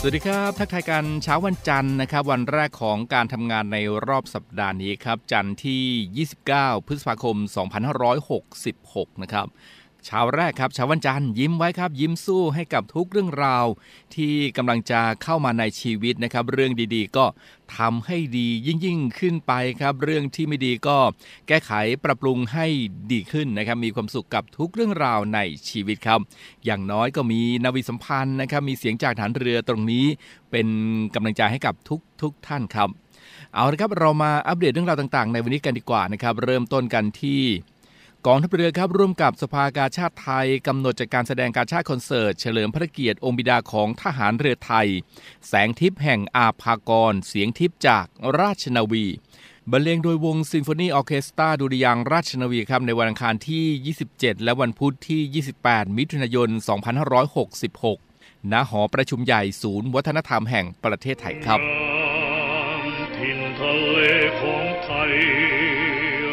สวัสดีครับทักทายกันเช้าวันจันทร์นะครับ วันแรกของการทำงานในรอบสัปดาห์นี้ครับ จันทร์ที่ 29 พฤษภาคม 2566 นะครับ เช้าแรกครับเช้าวันจันทร์ยิ้มไว้ครับ ยิ้มสู้ให้กับทุกเรื่องราว ที่กำลังจะเข้ามาในชีวิตนะครับ เรื่องดีๆ ก็ทำให้ดียิ่งยิ่งขึ้นไปครับ เรื่องที่ไม่ดีก็แก้ไขปรับปรุงให้ดีขึ้นนะครับ มีความสุขกับทุกเรื่องราวในชีวิตครับ อย่างน้อยก็มีนาวิสัมพันธ์นะครับ มีเสียงจากฐานเรือตรงนี้ เป็นกำลังใจให้กับทุกทุกท่านครับ เอาละครับเรามาอัปเดตเรื่องราวต่าง ๆ ในวันนี้กันดีกว่านะครับ เริ่มต้นกันที่ กองทัพเรือครับร่วมกับสภากาชาติไทยกำหนดจัดการแสดงการชาติคอนเสิร์ต เฉลิมพระเกียรติองค์บิดาของทหารเรือไทย แสงทิพย์แห่งอาภากร เสียงทิพย์จากราชนาวีบรรเลงโดยวงซิมโฟนีออเคสตราดุริยางราชนาวีครับในวันอังคารที่ 27 และวันพุธที่ 28 มิถุนายน 2566 ณ หอประชุมใหญ่ศูนย์วัฒนธรรมแห่งประเทศไทยครับ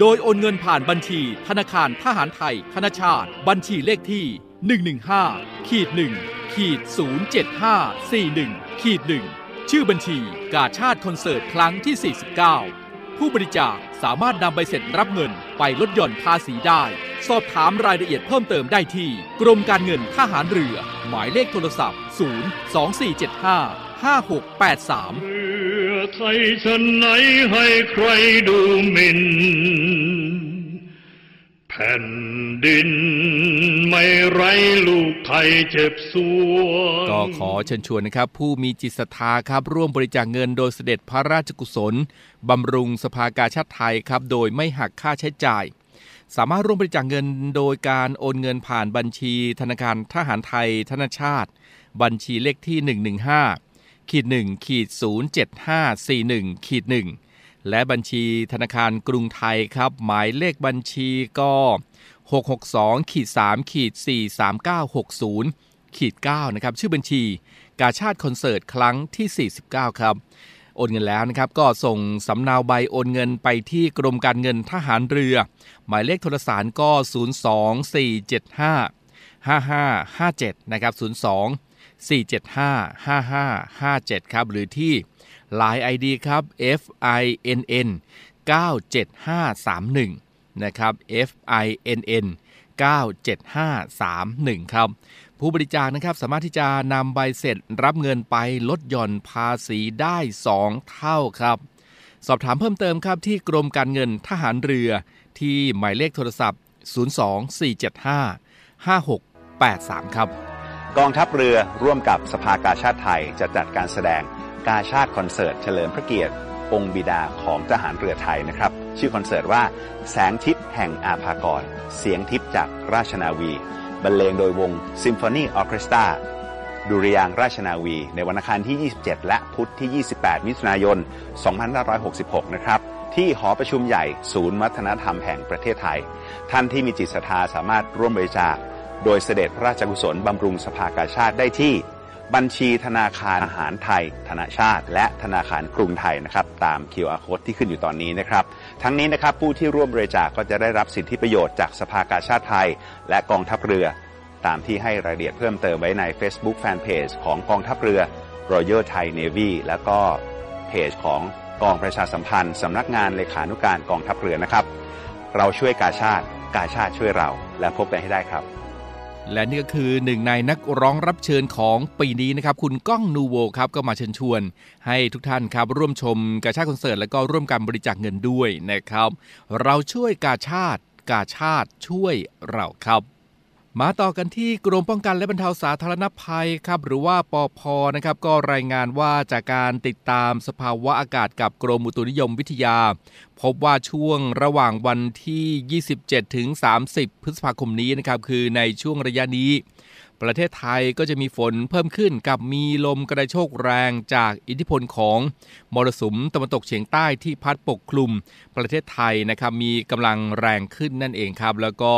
โดยโอนเงินผ่านบัญชี ธนาคารทหารไทย ธนชาติ บัญชีเลขที่ 115ขีด1ขีด07541ขีด1ชื่อบัญชีกาชาติคอนเสิร์ตครั้งที่ 49 ผู้บริจาคสามารถนำใบเสร็จรับเงินไปลดหย่อนภาษีได้ สอบถามรายละเอียดเพิ่มเติมได้ที่ กรมการเงินทหารเรือ หมายเลขโทรศัพท์ 02475 5683เรือไทยฉันไหนให้ใครดูหมิ่นแผ่นดินไม่ไรลูกไทยเจ็บสวงก็ขอเชิญชวนนะครับ ผู้มีจิตศรัทธาครับ ร่วมบริจาคเงินโดยเสด็จพระราชกุศล บำรุงสภากาชาติไทยครับ โดยไม่หักค่าใช้จ่าย สามารถร่วมบริจาคเงินโดยการโอนเงินผ่านบัญชีธนาคารทหารไทยธนชาติ บัญชีเลขที่ 115 ขีด1ขีด07541ขีด1และบัญชีธนาคารกรุงไทยครับ หมายเลขบัญชีก็ 662ขีด3ขีด43960ขีด9นะครับ ชื่อบัญชีกาชาติคอนเสิร์ตครั้งที่ 49 ครับ โอนเงินแล้วนะครับ ก็ส่งสำเนาใบโอนเงินไปที่กรมการเงินทหารเรือ หมายเลขโทรสารก็ 02475 5557 นะครับ 02 475 5557 ครับ หรือที่ Line ID ครับ FINN 97531 นะครับ FINN 97531 ครับ ผู้บริจาคนะครับสามารถที่จะนำใบเสร็จรับเงินไปลดหย่อนภาษีได้ 2 เท่าครับ สอบถามเพิ่มเติมครับที่กรมการเงินทหารเรือที่หมายเลขโทรศัพท์ 02475 5683 ครับ กองทัพเรือร่วมกับสภากาชาติไทยจะจัดการแสดงกาชาติคอนเสิร์ตเฉลิมพระเกียรติองค์บิดาของทหารเรือไทยนะครับ ชื่อคอนเสิร์ตว่าแสงทิพย์แห่งอาภากร เสียงทิพย์จากราชนาวี บรรเลงโดยวงซิมโฟนีออเคสตราดุริยางราชนาวี ในวันอังคารที่ 27 และพุธที่ 28 มิถุนายน 2566 นะครับ ที่หอประชุมใหญ่ศูนย์วัฒนธรรมแห่งประเทศไทย ท่านที่มีจิตศรัทธาสามารถร่วมบริจาค โดยเสด็จพระราชกุศลบำรุงสภากาชาติได้ที่ บัญชีธนาคารอาหารไทย ธนาชาติ และธนาคารกรุงไทยนะครับตาม QR code ที่ขึ้นอยู่ตอนนี้นะครับ ทั้งนี้นะครับผู้ที่ร่วมบริจาคก็จะได้รับสิทธิประโยชน์จากสภากาชาติไทย และกองทัพเรือ ตามที่ให้รายละเอียดเพิ่มเติมไว้ใน Facebook Fanpage ของกองทัพเรือ Royal Thai Navy แล้วก็เพจของกองประชาสัมพันธ์สำนักงานเลขานุการกองทัพเรือนะครับ เราช่วยกาชาติ กาชาติช่วยเราและพบกันให้ได้ครับ และนี่ก็คือหนึ่งในนักร้องรับเชิญของปีนี้นะครับคุณก้องนูโวครับก็มาเชิญชวน ให้ทุกท่านครับร่วมชมกาชาติคอนเสิร์ตและก็ร่วมการบริจาคเงินด้วยนะครับ เราช่วยกาชาติกาชาติช่วยเราครับ มาต่อกันที่กรมป้องกันและบรรเทาสาธารณภัยครับหรือว่าปอพนะครับก็รายงานว่าจากการติดตามสภาวะอากาศกับกรมอุตุนิยมวิทยา พบว่าช่วงระหว่างวันที่ 27 ถึง 30 พฤษภาคมนี้นะครับคือในช่วงระยะนี้ ประเทศไทยก็จะมีฝนเพิ่มขึ้นกับมีลมกระโชกแรงจากอิทธิพลของมรสุมตะวันตกเฉียงใต้ที่พัดปกคลุม ประเทศไทยนะครับมีกำลังแรงขึ้นนั่นเองครับ แล้วก็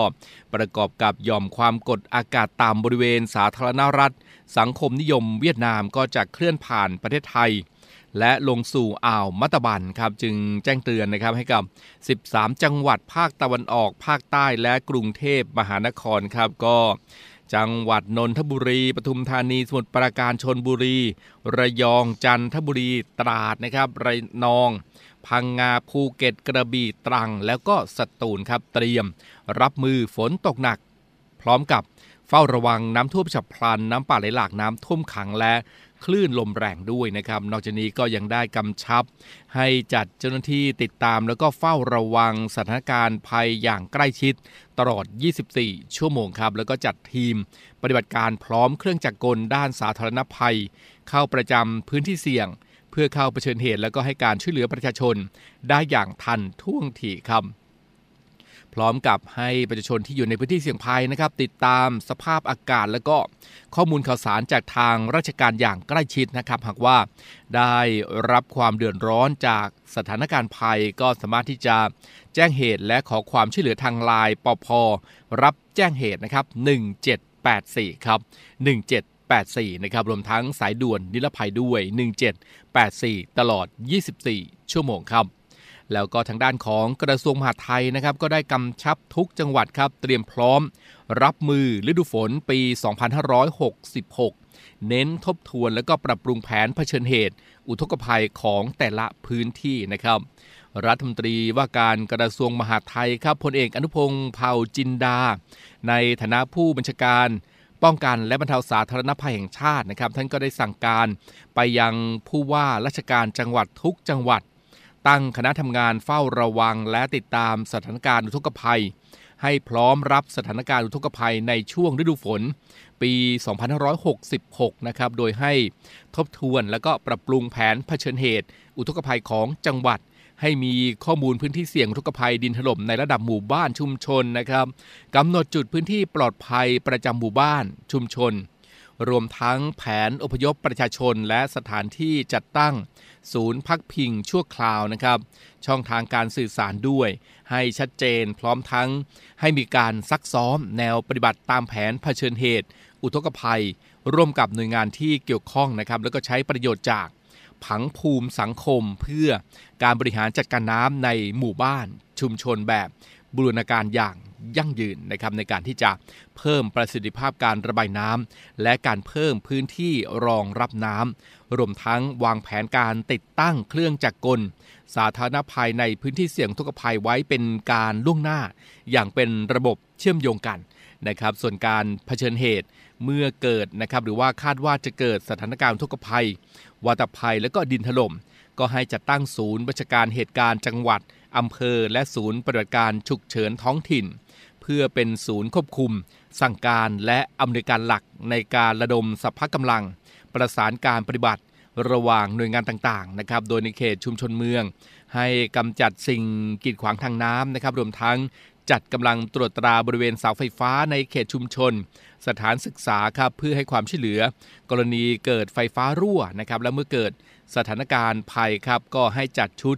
ประกอบกับหย่อมความกดอากาศต่ำบริเวณสาธารณรัฐ สังคมนิยมเวียดนามก็จะเคลื่อนผ่านประเทศไทยและลงสู่อ่าวมัตตบันครับจึงแจ้งเตือนนะครับให้กับ 13 จังหวัดภาคตะวันออกภาคใต้และกรุงเทพมหานครครับก็ จังหวัดนนทบุรี ปทุมธานี สมุทรปราการชนบุรี ระยองจันทบุรีตราดนะครับระนอง พังงาภูเก็ตกระบี่ตรัง แล้วก็สตูลครับเตรียม รับมือฝนตกหนัก พร้อมกับเฝ้าระวังน้ำท่วมฉับพลัน น้ำป่าไหลหลากน้ำท่วมขังและ คลื่นลมแรงด้วยนะครับ นอกจากนี้ก็ยังได้กำชับ ให้จัดเจ้าหน้าที่ติดตามแล้วก็เฝ้าระวังสถานการณ์ภัยอย่างใกล้ชิด ตลอด 24 ชั่วโมงครับ แล้วก็จัดทีมปฏิบัติการพร้อมเครื่องจักรกลด้านสาธารณภัย เข้าประจำพื้นที่เสี่ยง เพื่อเข้าเผชิญเหตุ แล้วก็ให้การช่วยเหลือประชาชน ได้อย่างทันท่วงทีครับ พร้อมกับให้ประชาชนที่อยู่ในพื้นที่เสี่ยงภัยนะครับ ติดตามสภาพอากาศ และก็ข้อมูลข่าวสารจากทางราชการอย่างใกล้ชิดนะครับ หากว่าได้รับความเดือดร้อนจากสถานการณ์ภัยก็สามารถที่จะแจ้งเหตุและขอความช่วยเหลือทางไลน์ปพรับแจ้งเหตุนะครับ 1784 ครับ 1784 นะครับ รวมทั้งสายด่วนนิรภัยด้วย 1784 ตลอด 24 ชั่วโมงครับ แล้วก็ทางด้านของกระทรวงมหาดไทยนะครับก็ได้กำชับทุกจังหวัดครับ เตรียมพร้อม รับมือฤดูฝนปี 2566 เน้นทบทวนและก็ปรับปรุงแผนเผชิญเหตุ อุทกภัยของแต่ละพื้นที่นะครับ รัฐมนตรีว่าการกระทรวงมหาดไทยครับพลเอกอนุพงศ์เผ่าจินดา ในฐานะผู้บัญชาการป้องกันและบรรเทาสาธารณภัยแห่งชาตินะครับ ท่านก็ได้สั่งการไปยังผู้ว่าราชการจังหวัดทุกจังหวัด ตั้งคณะทำงานเฝ้าระวังและติดตามสถานการณ์อุทกภัย ให้พร้อมรับสถานการณ์อุทกภัยในช่วงฤดูฝน ปี 2566 นะครับ โดยให้ทบทวนและก็ปรับปรุงแผนเผชิญเหตุ อุทกภัยของจังหวัดให้มีข้อมูลพื้นที่เสี่ยงอุทกภัยดินถล่มในระดับหมู่บ้านชุมชนนะครับกำหนดจุดพื้นที่ปลอดภัยประจำหมู่บ้านชุมชน รวมทั้งแผนอพยพประชาชนและสถานที่จัดตั้ง ศูนย์พักพิงชั่วคราวนะครับ ช่องทางการสื่อสารด้วย ให้ชัดเจนพร้อมทั้ง ให้มีการซักซ้อมแนวปฏิบัติตามแผนเผชิญเหตุ อุทกภัย ร่วมกับหน่วยงานที่เกี่ยวข้องนะครับ แล้วก็ใช้ประโยชน์จากผังภูมิสังคมเพื่อการบริหารจัดการน้ำในหมู่บ้านชุมชนแบบบูรณาการอย่าง ยั่งยืนนะครับในการที่จะเพิ่มประสิทธิภาพการระบายน้ำและการเพิ่มพื้นที่รองรับน้ำรวมทั้งวางแผนการติดตั้งเครื่องจักรกล สาธารณภัยในพื้นที่เสี่ยงทุกภัยไว้เป็นการล่วงหน้า อย่างเป็นระบบเชื่อมโยงกันนะครับ ส่วนการเผชิญเหตุเมื่อเกิดนะครับหรือว่าคาดว่าจะเกิดสถานการณ์ทุกภัยวาตภัยและก็ดินถล่ม ก็ให้จัดตั้งศูนย์บัญชาการเหตุการณ์จังหวัดอำเภอ และศูนย์ปฏิบัติการฉุกเฉินท้องถิ่น พื่อเป็นศูนย์ควบคุม สั่งการและอำนวยการหลักในการระดมสัพพะกำลัง ประสานการปฏิบัติระหว่างหน่วยงานต่างๆนะครับ โดยในเขตชุมชนเมือง ให้กำจัดสิ่งกีดขวางทางน้ำนะครับ รวมทั้งจัดกำลังตรวจตราบริเวณเสาไฟฟ้าในเขตชุมชน สถานศึกษาครับเพื่อให้ความช่วยเหลือ กรณีเกิดไฟฟ้ารั่วนะครับ และเมื่อเกิดสถานการณ์ภัยครับก็ให้จัดชุด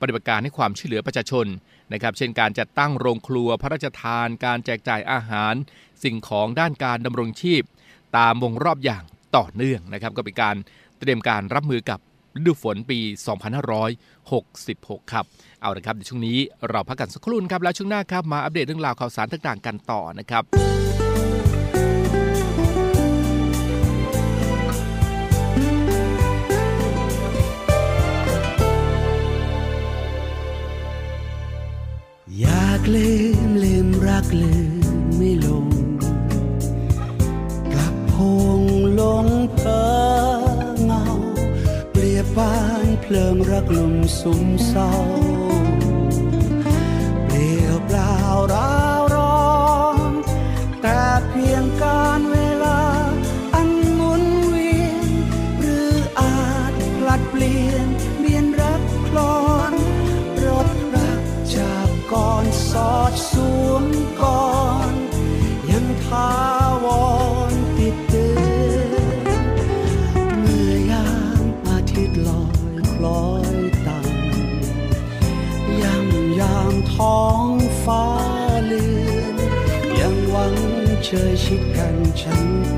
ปฏิบัติการให้ความช่วยเหลือประชาชน นะครับ เช่นการจัดตั้งโรงครัวพระราชทาน การแจกจ่ายอาหาร สิ่งของด้านการดำรงชีพ ตามวงรอบอย่างต่อเนื่องนะครับ ก็เป็นการเตรียมการรับมือกับฤดูฝนปี 2566 ครับ เอาละครับในช่วงนี้เราพักกันสักครู่ครับ แล้วช่วงหน้าครับมาอัปเดตเรื่องราวข่าวสารต่างๆ กันต่อนะครับ ลืมลืมรักลืมไม่ลงกลับพงลงเพอเงาเปลี่ยบ้านเพลิงรักลมสุมเศร้าาวรติดเตือนเมื่อยามอาทิตย์ลอยคล้อยต่ำย่ำยามท้องฟ้าเลือนยังหวังเชยชิดกันฉัน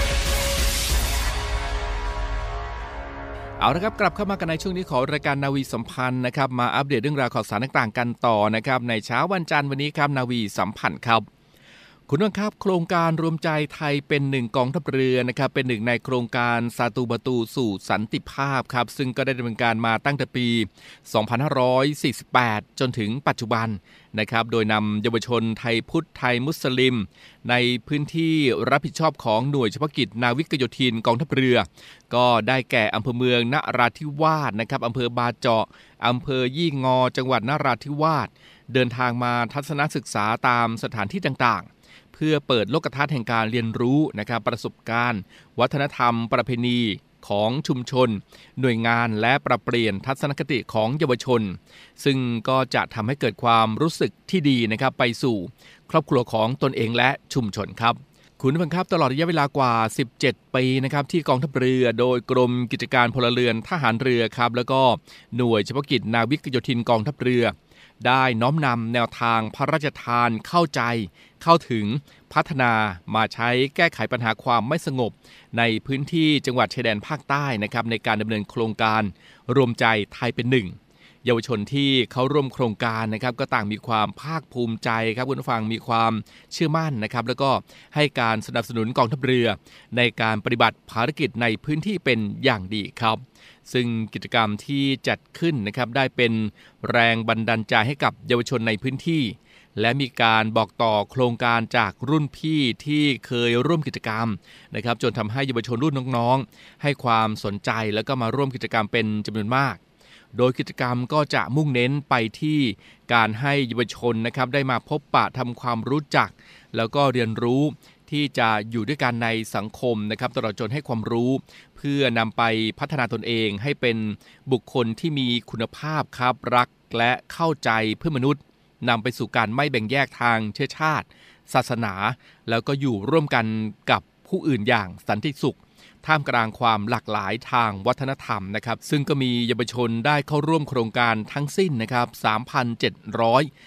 เอาละครับกลับเข้ามากันในช่วงนี้ของรายการนาวีสัมพันธ์นะครับมาอัปเดตเรื่องราวข่าวสารต่างๆกันต่อนะครับในเช้าวันจันทร์วันนี้ครับนาวีสัมพันธ์ครับ คุณผู้ชมครับ โครงการรวมใจไทยเป็นหนึ่งกองทัพเรือนะครับเป็นหนึ่งในโครงการซาตูบาตูสู่สันติภาพครับ ซึ่งก็ได้ดำเนินการมาตั้งแต่ปี 2548 จนถึงปัจจุบันนะครับโดยนำเยาวชนไทยพุทธไทยมุสลิม ในพื้นที่รับผิดชอบของหน่วยเฉพาะกิจนาวิกโยธินกองทัพเรือ ก็ได้แก่อำเภอเมืองนราธิวาสนะครับอำเภอบาเจาะอำเภอยี่งอ จังหวัดนราธิวาสเดินทางมาทัศนศึกษาตามสถานที่ต่างๆ พื่อเปิดโลกทัศน์แห่งการเรียนรู้นะครับประสบการณ์ วัฒนธรรม ประเพณีของชุมชน หน่วยงานและปรับเปลี่ยนทัศนคติของเยาวชน ซึ่งก็จะทำให้เกิดความรู้สึกที่ดีนะครับไปสู่ ครอบครัวของตนเองและชุมชนครับคุณผู้ังครับตลอดระยะเวลากว่า 17 ปีนะครับที่กองทัพเรือโดยกรมกิจการพลเรือนทหารเรือครับแล้วก็หน่วยเฉพาะกิจนาวิกโยธินกองทัพเรือ ได้น้อมนำแนวทางพระราชทานเข้าใจ เข้าถึงพัฒนามาใช้แก้ไขปัญหาความไม่สงบ ในพื้นที่จังหวัดชายแดนภาคใต้นะครับในการดำเนินโครงการรวมใจไทยเป็นหนึ่ง เยาวชนที่เขาร่วมโครงการนะครับก็ต่างมีความภาคภูมิใจครับคุณผู้ฟังมีความเชื่อมั่นนะครับ แล้วก็ให้การสนับสนุนกองทัพเรือ ในการปฏิบัติภารกิจในพื้นที่เป็นอย่างดีครับ ซึ่งกิจกรรมที่จัดขึ้นนะครับได้เป็นแรงบันดาลใจให้กับเยาวชนในพื้นที่และมีการบอกต่อโครงการจากรุ่นพี่ที่เคยร่วมกิจกรรมนะครับ จนทำให้เยาวชนรุ่นน้องๆ ให้ความสนใจแล้วก็มาร่วมกิจกรรมเป็นจำนวนมาก โดยกิจกรรมก็จะมุ่งเน้นไปที่การให้เยาวชนนะครับได้มาพบปะทำความรู้จัก แล้วก็เรียนรู้ที่จะอยู่ด้วยกันในสังคมนะครับตลอดจนให้ความรู้ เพื่อนำไปพัฒนาตนเองให้เป็นบุคคลที่มีคุณภาพครับรักและเข้าใจเพื่อมนุษย์นำไปสู่การไม่แบ่งแยกทางเชื้อชาติ ศาสนา แล้วก็อยู่ร่วมกันกับผู้อื่นอย่างสันติสุข ท่ามกลางความหลากหลายทางวัฒนธรรมนะครับ ซึ่งก็มีเยาวชนได้เข้าร่วมโครงการทั้งสิ้นนะครับ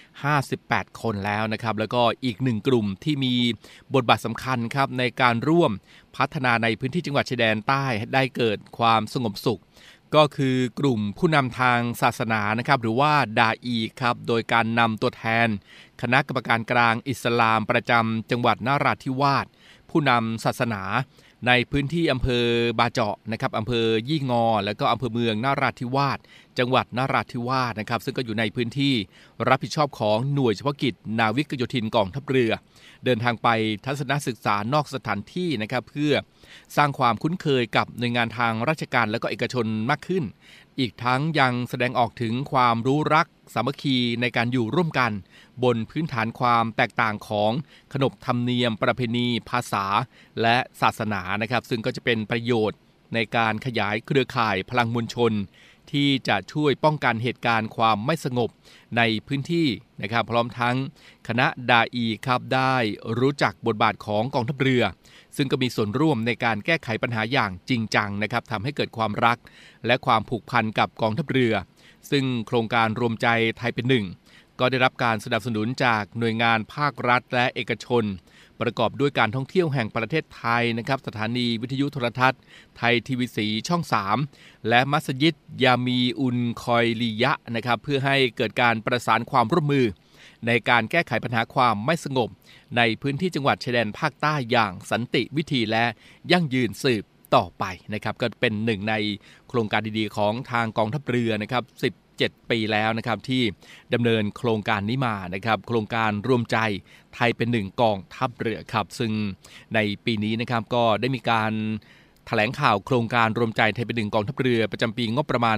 3,758 คนแล้วนะครับ แล้วก็อีกหนึ่งกลุ่มที่มีบทบาทสำคัญครับในการร่วมพัฒนาในพื้นที่จังหวัดชายแดนใต้ได้เกิดความสงบสุขก็คือกลุ่มผู้นำทางศาสนานะครับหรือว่าดาอีครับ โดยการนำตัวแทน คณะกรรมการกลางอิสลามประจำจังหวัดนราธิวาสผู้นำศาสนา ในพื้นที่อำเภอบาเจาะนะครับอำเภอยี่งอ และก็อำเภอเมืองนาราธิวาส จังหวัดนราธิวาสนะครับ ซึ่งก็อยู่ในพื้นที่รับผิดชอบของหน่วยเฉพาะกิจ นาวิกโยธินกองทัพเรือ เดินทางไปทัศนศึกษานอกสถานที่นะครับ เพื่อสร้างความคุ้นเคยกับหน่วยงานทางราชการและก็เอกชนมากขึ้น อีกทั้งยังแสดงออกถึงความรู้รักสามัคคีในการอยู่ร่วมกัน บนพื้นฐานความแตกต่างของขนบธรรมเนียม ประเพณี ภาษา และศาสนานะครับ ซึ่งก็จะเป็นประโยชน์ในการขยายเครือข่ายพลังมวลชน ที่จะช่วยป้องกันเหตุการณ์ความไม่สงบในพื้นที่นะครับพร้อมทั้งคณะดาอีครับได้รู้จักบทบาทของกองทัพเรือ ซึ่งก็มีส่วนร่วมในการแก้ไขปัญหาอย่างจริงจังนะครับทำให้เกิดความรัก และความผูกพันกับกองทัพเรือ ซึ่งโครงการรวมใจไทยเป็นหนึ่งก็ได้รับการสนับสนุนจากหน่วยงานภาครัฐและเอกชน ประกอบด้วยการท่องเที่ยวแห่งประเทศไทยนะครับสถานีวิทยุโทรทัศน์ ไทยทีวีสีช่อง 3 และมัสยิดยามีอุนคอยลียะนะครับเพื่อให้เกิดการประสานความร่วมมือ ในการแก้ไขปัญหาความไม่สงบ ในพื้นที่จังหวัดชายแดนภาคใต้อย่างสันติวิธีและยั่งยืนสืบต่อไปนะครับก็เป็นหนึ่งในโครงการดีๆ ของทางกองทัพเรือนะครับ 7 ปีแล้วนะครับที่ดำเนินโครงการนี้มานะครับโครงการรวมใจไทยเป็นหนึ่งกองทัพเรือครับ ซึ่งในปีนี้นะครับก็ได้มีการแถลงข่าวโครงการรวมใจไทยเป็นหนึ่งกองทัพเรือประจำปีงบประมาณ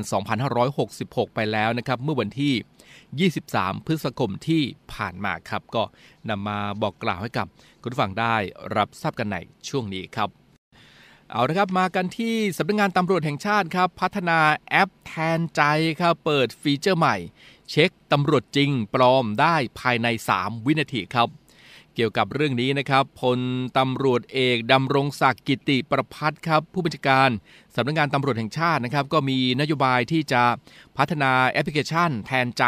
2566 ไปแล้วนะครับเมื่อวันที่ 23 พฤษภาคมที่ผ่านมาครับ ก็นำมาบอกกล่าวให้กับคุณผู้ฟังได้รับทราบกันในช่วงนี้ครับ เอาละครับมากันที่สำนักงานตำรวจแห่งชาติครับพัฒนาแอปแทนใจครับเปิดฟีเจอร์ใหม่ เช็คตำรวจจริงปลอมได้ภายใน 3 วินาทีครับ เกี่ยวกับเรื่องนี้นะครับพลตำรวจเอกดำรงศักดิ์กิตติประภัสร์ครับผู้บัญชาการสำนักงานตำรวจแห่งชาตินะครับก็มีนโยบายที่จะพัฒนาแอปพลิเคชันแทนใจ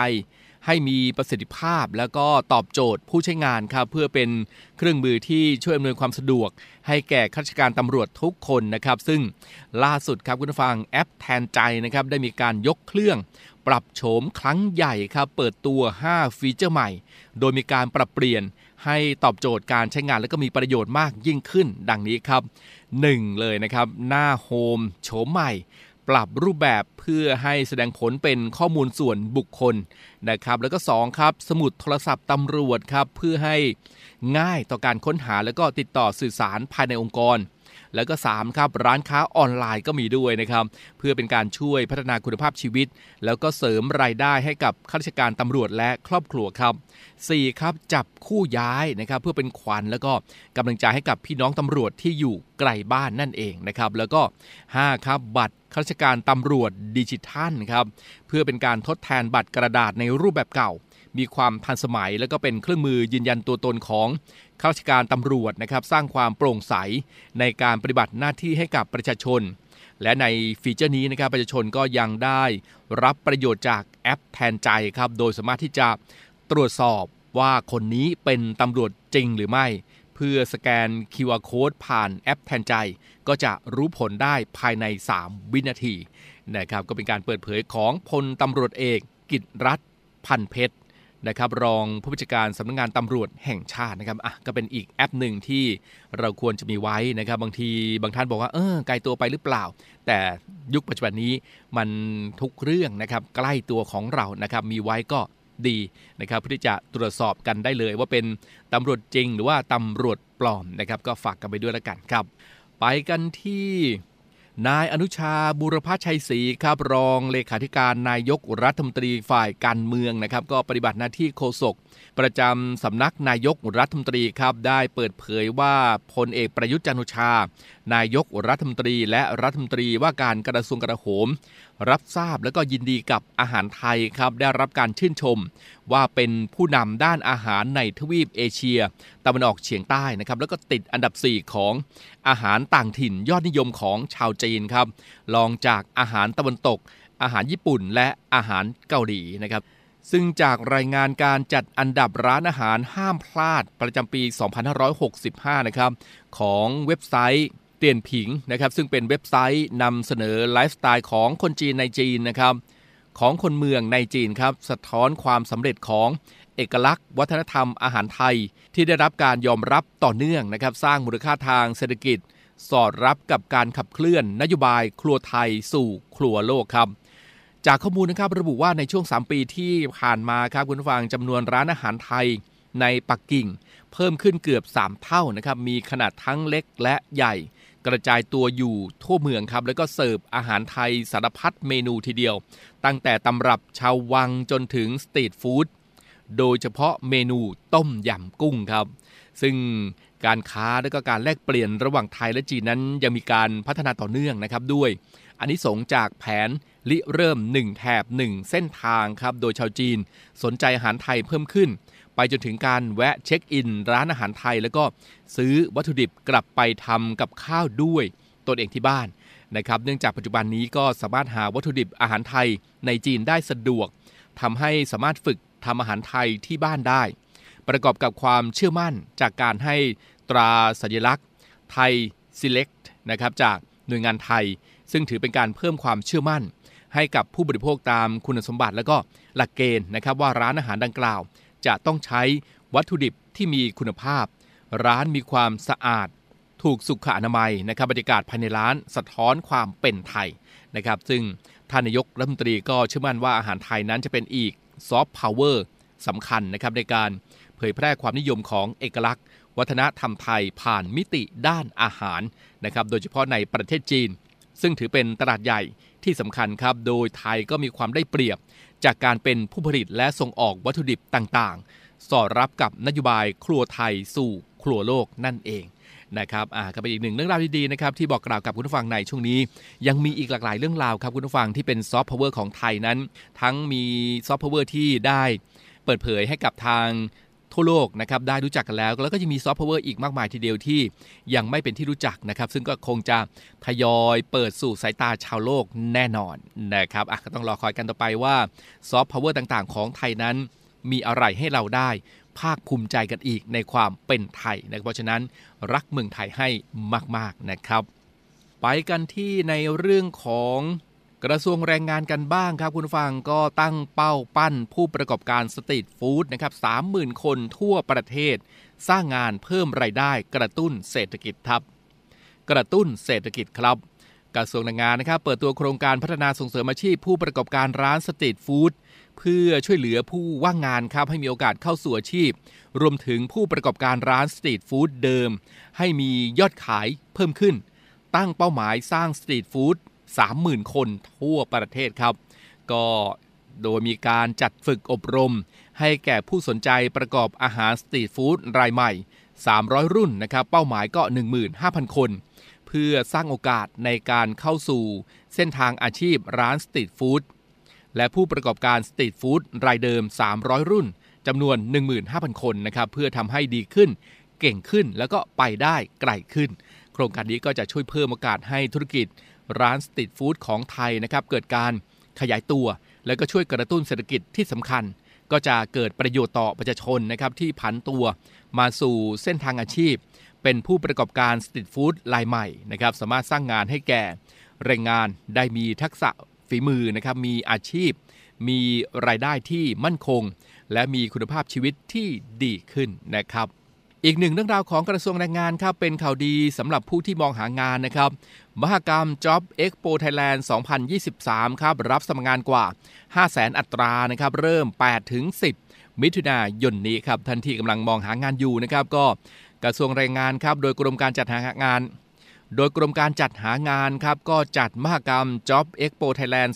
ให้มีประสิทธิภาพ แล้วก็ตอบโจทย์ผู้ใช้งานครับเพื่อเป็นเครื่องมือที่ช่วยอำนวยความสะดวก ให้แก่ข้าราชการตำรวจทุกคนนะครับ ซึ่งล่าสุดครับคุณผู้ฟังแอปแทนใจนะครับได้มีการยกเครื่องปรับโฉมครั้งใหญ่ครับเปิดตัว 5 ฟีเจอร์ใหม่ โดยมีการปรับเปลี่ยนให้ตอบโจทย์การใช้งานและก็มีประโยชน์มากยิ่งขึ้น ดังนี้ครับ 1 เลยนะครับ หน้าโฮมโฉมใหม่ ปรับรูปแบบเพื่อให้แสดงผลเป็นข้อมูลส่วนบุคคลนะครับ แล้วก็2ครับสมุดโทรศัพท์ตำรวจครับเพื่อให้ง่ายต่อการค้นหาแล้วก็ติดต่อสื่อสารภายในองค์กร แล้วก็ 3 ครับ ร้านค้าออนไลน์ก็มีด้วยนะครับ เพื่อเป็นการช่วยพัฒนาคุณภาพชีวิต แล้วก็เสริมรายได้ให้กับข้าราชการตำรวจและครอบครัวครับ 4 ครับจับคู่ย้ายนะครับเพื่อเป็นขวัญแล้วก็กำลังใจให้กับพี่น้องตำรวจที่อยู่ไกลบ้านนั่นเองนะครับแล้วก็ 5 ครับบัตรข้าราชการตำรวจดิจิทัลครับเพื่อเป็นการทดแทนบัตรกระดาษในรูปแบบเก่า มีความทันสมัย และก็เป็นเครื่องมือยืนยันตัวตนของข้าราชการตำรวจนะครับสร้างความโปร่งใสในการปฏิบัติหน้าที่ให้กับประชาชน และในฟีเจอร์นี้นะครับประชาชนก็ยังได้รับประโยชน์จากแอปแทนใจครับโดยสามารถที่จะตรวจสอบว่าคนนี้เป็นตำรวจจริงหรือไม่ เพื่อสแกน QR Code ผ่านแอปแทนใจ ก็จะรู้ผลได้ภายใน 3 วินาทีนะครับก็เป็นการเปิดเผยของพลตำรวจเอกกิตรัฐพันเพชร นะครับรองผู้บัญชาการสำนักงงานตำรวจแห่งชาตินะครับอะก็เป็นอีกแอปหนึ่งที่เราควรจะมีไว้นะครับ บางทีบางท่านบอกว่าเออไกลตัวไปหรือเปล่า แต่ยุคปัจจุบันนี้มันทุกเรื่องนะครับใกล้ตัวของเรานะครับมีไว้ก็ดีนะครับเพื่อที่จะตรวจสอบกันได้เลยว่าเป็นตำรวจจริงหรือว่าตำรวจปลอมนะครับ ก็ฝากกันไปด้วยแล้วกันครับ ไปกันที่ นายอนุชาบุรพชัยศรีครับรองเลขาธิการนายกรัฐมนตรีฝ่ายการเมืองนะครับ ก็ปฏิบัติหน้าที่โฆษก ประจำสำนักนายกรัฐมนตรีครับ ได้เปิดเผยว่าพลเอกประยุทธ์จันโอชา นายกรัฐมนตรีและรัฐมนตรีว่าการกระทรวงกลาโหม รับทราบและก็ยินดีกับอาหารไทยครับได้รับการชื่นชม ว่าเป็นผู้นำด้านอาหารในทวีปเอเชียตะวันออกเฉียงใต้นะครับแล้วก็ติดอันดับ 4 ของอาหารต่างถิ่นยอดนิยมของชาวจีนครับรองจากอาหารตะวันตก อาหารญี่ปุ่นและอาหารเกาหลีนะครับซึ่งจากรายงานการจัดอันดับร้านอาหารห้ามพลาดประจำปี 2565 นะครับ ของเว็บไซต์ เตียนผิงนะครับซึ่งเป็นเว็บไซต์นำเสนอไลฟ์สไตล์ของคนจีนในจีนนะครับของคนเมืองในจีนครับสะท้อนความสำเร็จของเอกลักษณ์ วัฒนธรรมอาหารไทย ที่ได้รับการยอมรับต่อเนื่องนะครับสร้างมูลค่าทางเศรษฐกิจ สอดรับกับการขับเคลื่อนนโยบายครัวไทยสู่ครัวโลกครับจากข้อมูลนะครับระบุว่าในช่วง 3 ปีที่ผ่านมาครับคุณผู้ฟังจำนวนร้านอาหารไทยในปักกิ่ง เพิ่มขึ้นเกือบ 3 เท่านะครับมีขนาดทั้งเล็กและใหญ่ กระจายตัวอยู่ทั่วเมืองครับ แล้วก็เสิร์ฟอาหารไทยสารพัดเมนูทีเดียว ตั้งแต่ตำรับชาววังจนถึงสตรีทฟู้ดโดยเฉพาะเมนูต้มยำกุ้งครับ ซึ่งการค้าและก็การแลกเปลี่ยนระหว่างไทยและจีนนั้น ยังมีการพัฒนาต่อเนื่องนะครับด้วยอันนี้สงจากแผนริเริ่ม 1 แถบ 1 เส้นทางครับ โดยชาวจีนสนใจอาหารไทยเพิ่มขึ้น ไปจนถึงการแวะเช็คอิน ร้านอาหารไทย แล้วก็ซื้อวัตถุดิบกลับไปทำกับข้าวด้วยตนเองที่บ้านนะครับเนื่องจากปัจจุบันนี้ก็สามารถหาวัตถุดิบอาหารไทยในจีนได้สะดวกทำให้สามารถฝึกทำอาหารไทยที่บ้านได้ ประกอบกับความเชื่อมั่นจากการให้ตราสัญลักษณ์ไทย Select นะครับจากหน่วยงานไทย ซึ่งถือเป็นการเพิ่มความเชื่อมั่น ให้กับผู้บริโภคตามคุณสมบัติและก็หลักเกณฑ์นะครับว่าร้านอาหารดังกล่าว จะต้องใช้วัตถุดิบที่มีคุณภาพ ร้านมีความสะอาด ถูกสุขอนามัยนะครับบรรยากาศภายในร้านสะท้อนความเป็นไทยนะครับ ซึ่งท่านนายกรัฐมนตรีก็เชื่อมั่นว่าอาหารไทยนั้นจะเป็นอีกซอฟต์พาวเวอร์สำคัญนะครับในการเผยแพร่ความนิยมของเอกลักษณ์ วัฒนธรรมไทยผ่านมิติด้านอาหารนะครับ โดยเฉพาะในประเทศจีน ซึ่งถือเป็นตลาดใหญ่ที่สำคัญครับ โดยไทยก็มีความได้เปรียบ จากการเป็นผู้ผลิตและส่งออกวัตถุดิบต่างๆ สอดรับกับนโยบายครัวไทยสู่ครัวโลกนั่นเองนะครับอ่าก็เป็นอีกหนึ่งเรื่องราวดีๆนะครับที่บอกกล่าวกับคุณผู้ฟังในช่วงนี้ ยังมีอีกหลากหลายเรื่องราวครับคุณผู้ฟังที่เป็นซอฟต์พาวเวอร์ของไทยนั้น ทั้งมีซอฟต์พาวเวอร์ที่ได้เปิดเผยให้กับทาง ทั่วโลกนะครับได้รู้จักกันแล้ว แล้วก็ยังมีซอฟต์พาวเวอร์อีกมากมายทีเดียวที่ยังไม่เป็นที่รู้จักนะครับ ซึ่งก็คงจะทยอยเปิดสู่สายตาชาวโลกแน่นอนนะครับอะก็ต้องรอคอยกันต่อไปว่าซอฟต์พาวเวอร์ต่างๆ ของไทยนั้น มีอะไรให้เราได้ภาคภูมิใจกันอีกในความเป็นไทยนะเพราะฉะนั้นรักเมืองไทยให้มาก ๆนะครับ ไปกันที่ในเรื่องของ กระทรวงแรงงานกันบ้างครับคุณฟังก็ตั้งเป้าปั้นผู้ประกอบการสตรีทฟู้ดนะครับ30,000 คนทั่วประเทศ สร้างงานเพิ่มไรายได้กระตุ้นเศรษฐกิจครับ กระตุ้นเศรษฐกิจครับ กระทรวงแรงงานนะครับเปิดตัวโครงการพัฒนาส่งเสริมอาชีพผู้ประกอบการร้านสตรีทฟู้ดเพื่อช่วยเหลือผู้ว่างงานครับให้มีโอกาสเข้าสู่อาชีพ รวมถึงผู้ประกอบการร้านสตรีทฟู้ดเดิม ให้มียอดขายเพิ่มขึ้นตั้งเป้าหมายสร้างสตรีทฟู้ด 30,000 คนทั่วประเทศครับ ก็โดยมีการจัดฝึกอบรม ให้แก่ผู้สนใจประกอบอาหารสตรีทฟู้ดรายใหม่ 300 รุ่นนะครับ เป้าหมายก็ 15,000 คน เพื่อสร้างโอกาสในการเข้าสู่เส้นทางอาชีพร้านสตรีทฟู้ดและผู้ประกอบการสตรีทฟู้ดรายเดิม 300 รุ่นจำนวน 15,000 คนนะครับ เพื่อทำให้ดีขึ้น เก่งขึ้นแล้วก็ไปได้ไกลขึ้น โครงการนี้ก็จะช่วยเพิ่มโอกาสให้ธุรกิจ ร้านสตรีทฟู้ดของไทยนะครับเกิดการขยายตัว แล้วก็ช่วยกระตุ้นเศรษฐกิจที่สำคัญ ก็จะเกิดประโยชน์ต่อประชาชนนะครับที่ผันตัวมาสู่เส้นทางอาชีพ เป็นผู้ประกอบการสตรีทฟู้ดรายใหม่นะครับสามารถสร้างงานให้แก่แรงงานได้มีทักษะฝีมือนะครับมีอาชีพ มีรายได้ที่มั่นคง และมีคุณภาพชีวิตที่ดีขึ้นนะครับ อีกหนึ่งเรื่องราวของกระทรวงแรงงานครับเป็นข่าวดีสำหรับผู้ที่มองหางานนะครับมหกรรม Job Expo Thailand 2023 ครับ รับสมัครงานกว่า 500,000 อัตรานะครับ เริ่ม 8 ถึง 10 มิถุนายนนี้ครับท่านที่กำลังมองหางานอยู่นะครับ ก็กระทรวงแรงงานครับ โดยกรมการจัดหางาน โดยกรมการจัดหางานครับ ก็จัดมหกรรม Job Expo Thailand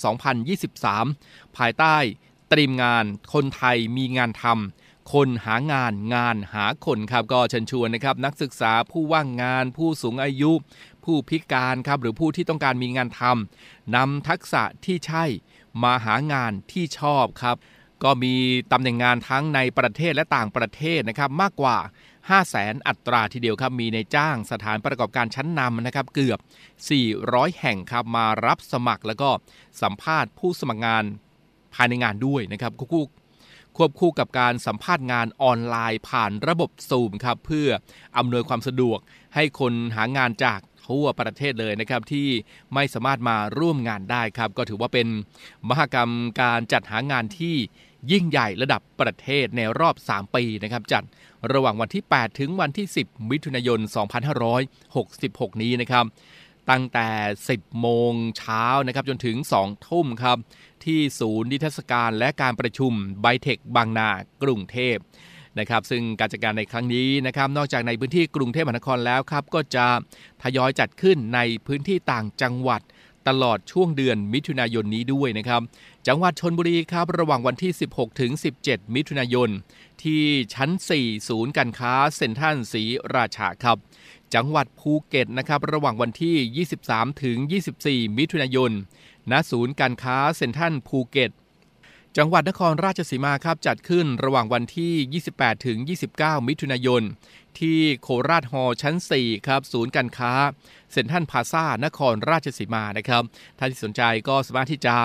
2023 ภายใต้ตรีมงานคนไทยมีงานทำ คนหางานงานหาคนครับก็เชิญชวนนะครับนักศึกษาผู้ว่างงาน ผู้สูงอายุ ผู้พิการครับหรือผู้ที่ต้องการมีงานทำนำทักษะที่ใช่มาหางานที่ชอบครับ ก็มีตำแหน่งงานทั้งในประเทศและต่างประเทศนะครับมากกว่า 5 0 0แสนอัตราทีเดียวครับมีในจ้างสถานประกอบการชั้นนำนะครับเกือบ 400 แห่งครับมารับสมัครแล้วก็สัมภาษณ์ผู้สมัครงานภายในงานด้วยนะครับคู่ ควบคู่กับการสัมภาษณ์งานออนไลน์ผ่านระบบซูมครับเพื่ออำนวยความสะดวกให้คนหางานจากทั่วประเทศเลยนะครับที่ไม่สามารถมาร่วมงานได้ครับ ก็ถือว่าเป็นมหกรรมการจัดหางานที่ยิ่งใหญ่ระดับประเทศในรอบ 3 ปีนะครับ จัดระหว่างวันที่ 8 ถึงวันที่ 10 มิถุนายน 2566 นี้นะครับ ตั้งแต่ 10 โมงเช้านะครับจนถึง 2 ทุ่มครับ ที่ศูนย์นิทรรศการและการประชุมไบเทคบางนากรุงเทพนะครับซึ่งการจัดการในครั้งนี้นะครับนอกจากในพื้นที่กรุงเทพมหานครแล้วครับก็จะทยอยจัดขึ้นในพื้นที่ต่างจังหวัดตลอดช่วงเดือนมิถุนายนนี้ด้วยนะครับ จังหวัดชนบุรีครับระหว่างวันที่ 16 ถึง 17 มิถุนายน ที่ชั้น 4 ศูนย์การค้าเซ็นทรัลศรีราชาครับ จังหวัดภูเก็ตนะครับระหว่างวันที่ 23 ถึง 24 มิถุนายน ณศูนย์การค้าเซ็นทรัลภูเก็ต จังหวัดนครราชสีมาครับจัดขึ้นระหว่างวันที่ 28 ถึง 29 มิถุนายน ที่โคราชฮอลล์ชั้น 4 ครับ ศูนย์การค้าเซ็นทรัลพาซานครราชสีมานะครับถ้านที่สนใจก็สามารถที่จะ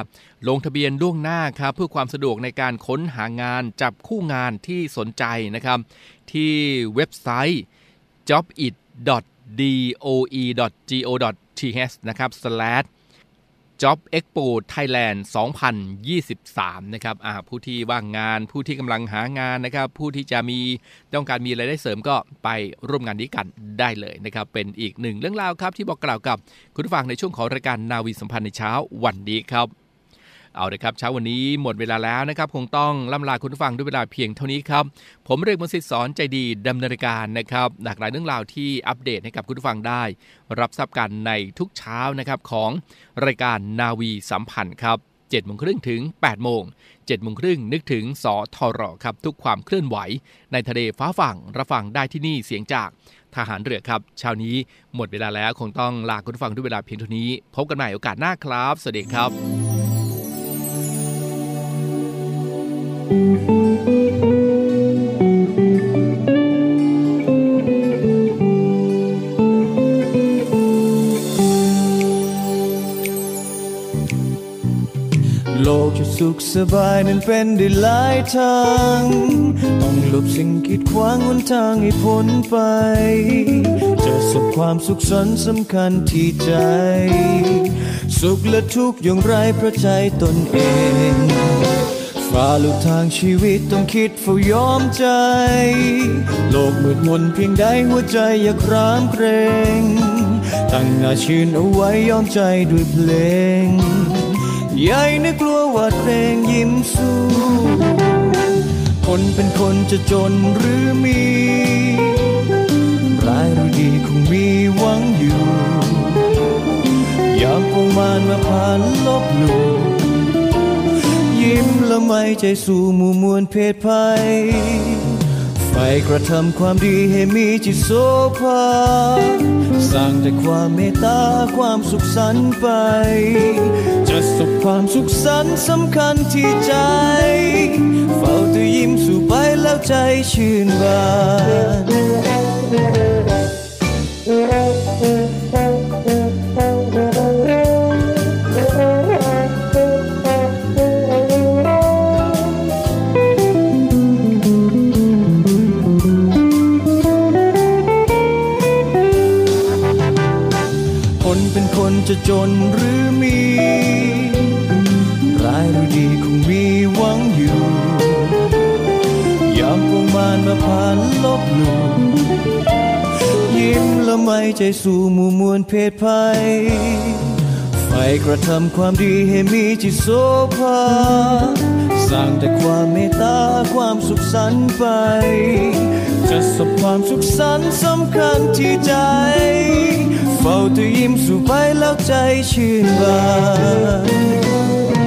ลงทะเบียนล่วงหน้าครับเพื่อความสะดวกในการค้นหางานจับคู่งานที่สนใจนะครับที่เว็บไซต์ jobit.doe.go.th นะครับ slash Job Expo Thailand 2023 นะครับผู้ที่ว่างงานผู้ที่กำลังหางานนะครับ ผู้ที่จะมีต้องการมีรายได้เสริมก็ไปร่วมงานนี้กันได้เลยนะครับ เป็นอีกหนึ่งเรื่องราวครับที่บอกกล่าวกับคุณผู้ฟังในช่วงของรายการนาวีสัมพันธ์ในเช้าวันนี้ครับ เอาเลยครับเช้าวันนี้หมดเวลาแล้วนะครับคงต้องล่ำลาคุณผู้ฟังด้วยเวลาเพียงเท่านี้ครับผมเรียกมนสิทธิ์สอนใจดีดำเนินการนะครับหลากหลายเรื่องราวที่อัปเดตให้กับคุณผู้ฟังได้ รับทราบกันในทุกเช้านะครับของรายการนาวีสัมพันธ์ครับ7โมงครึ่งถึง 8 โมง7โมงครึ่งนึกถึงสทรครับ ทุกความเคลื่อนไหว ในทะเลฟ้าฝั่งรับฟังได้ที่นี่เสียงจากทหารเรือครับ เช้านี้หมดเวลาแล้วคงต้องลาคุณผู้ฟังด้วยเวลาเพียงเท่านี้ พบกันใหม่โอกาสหน้าครับ สวัสดีครับ โลกจะสุขสบายนั้นเป็นได้หลายทาง ต้องหลบสิ่งกีดขวางหนทางให้พ้นไป จะสุขความสุขสันสำคัญที่ใจ สุขและทุกข์อย่างไรพระใจตนเอง ฝ่าลูกทางชีวิตต้องคิดเฝ้ายอมใจ โลกมืดมนเพียงใดหัวใจอย่าครามเกรงตั้งหน้าชื่นเอาไว้ยอมใจด้วยเพลงใหญ่นึกกลัวว่าเพลงยิ้มสู้คนเป็นคนจะจนหรือมีร้ายหรือดีคงมีหวังอยู่ ยามพวงมานมาผ่านลบหลู่ ยิ้มละไม่ใจสู่หมู่มวลเพศภัยไฟกระทำความดีให้มีจิตโสภาสร้างแต่ความเมตตาความสุขสันต์ไป จะสุขความสุขสันต์สำคัญที่ใจ เฝ้าแต่ยิ้มสู่ไปแล้วใจชื่นบาน จะจนหรือมี ร้ายหรือดีคงมีหวังอยู่ยามพวงมานมาผ่านลบหลู่ยิ้มละไม่ใจสู่หมู่มวลเพศภัยไฟกระทำความดีให้มีจิตโสภา สร้างแต่ความเมตตาความสุขสันต์ไป จะสบความสุขสันต์สำคัญที่ใจ เฝ้าแต่ยิ้มสู่ไปแล้วใจชื่นบาน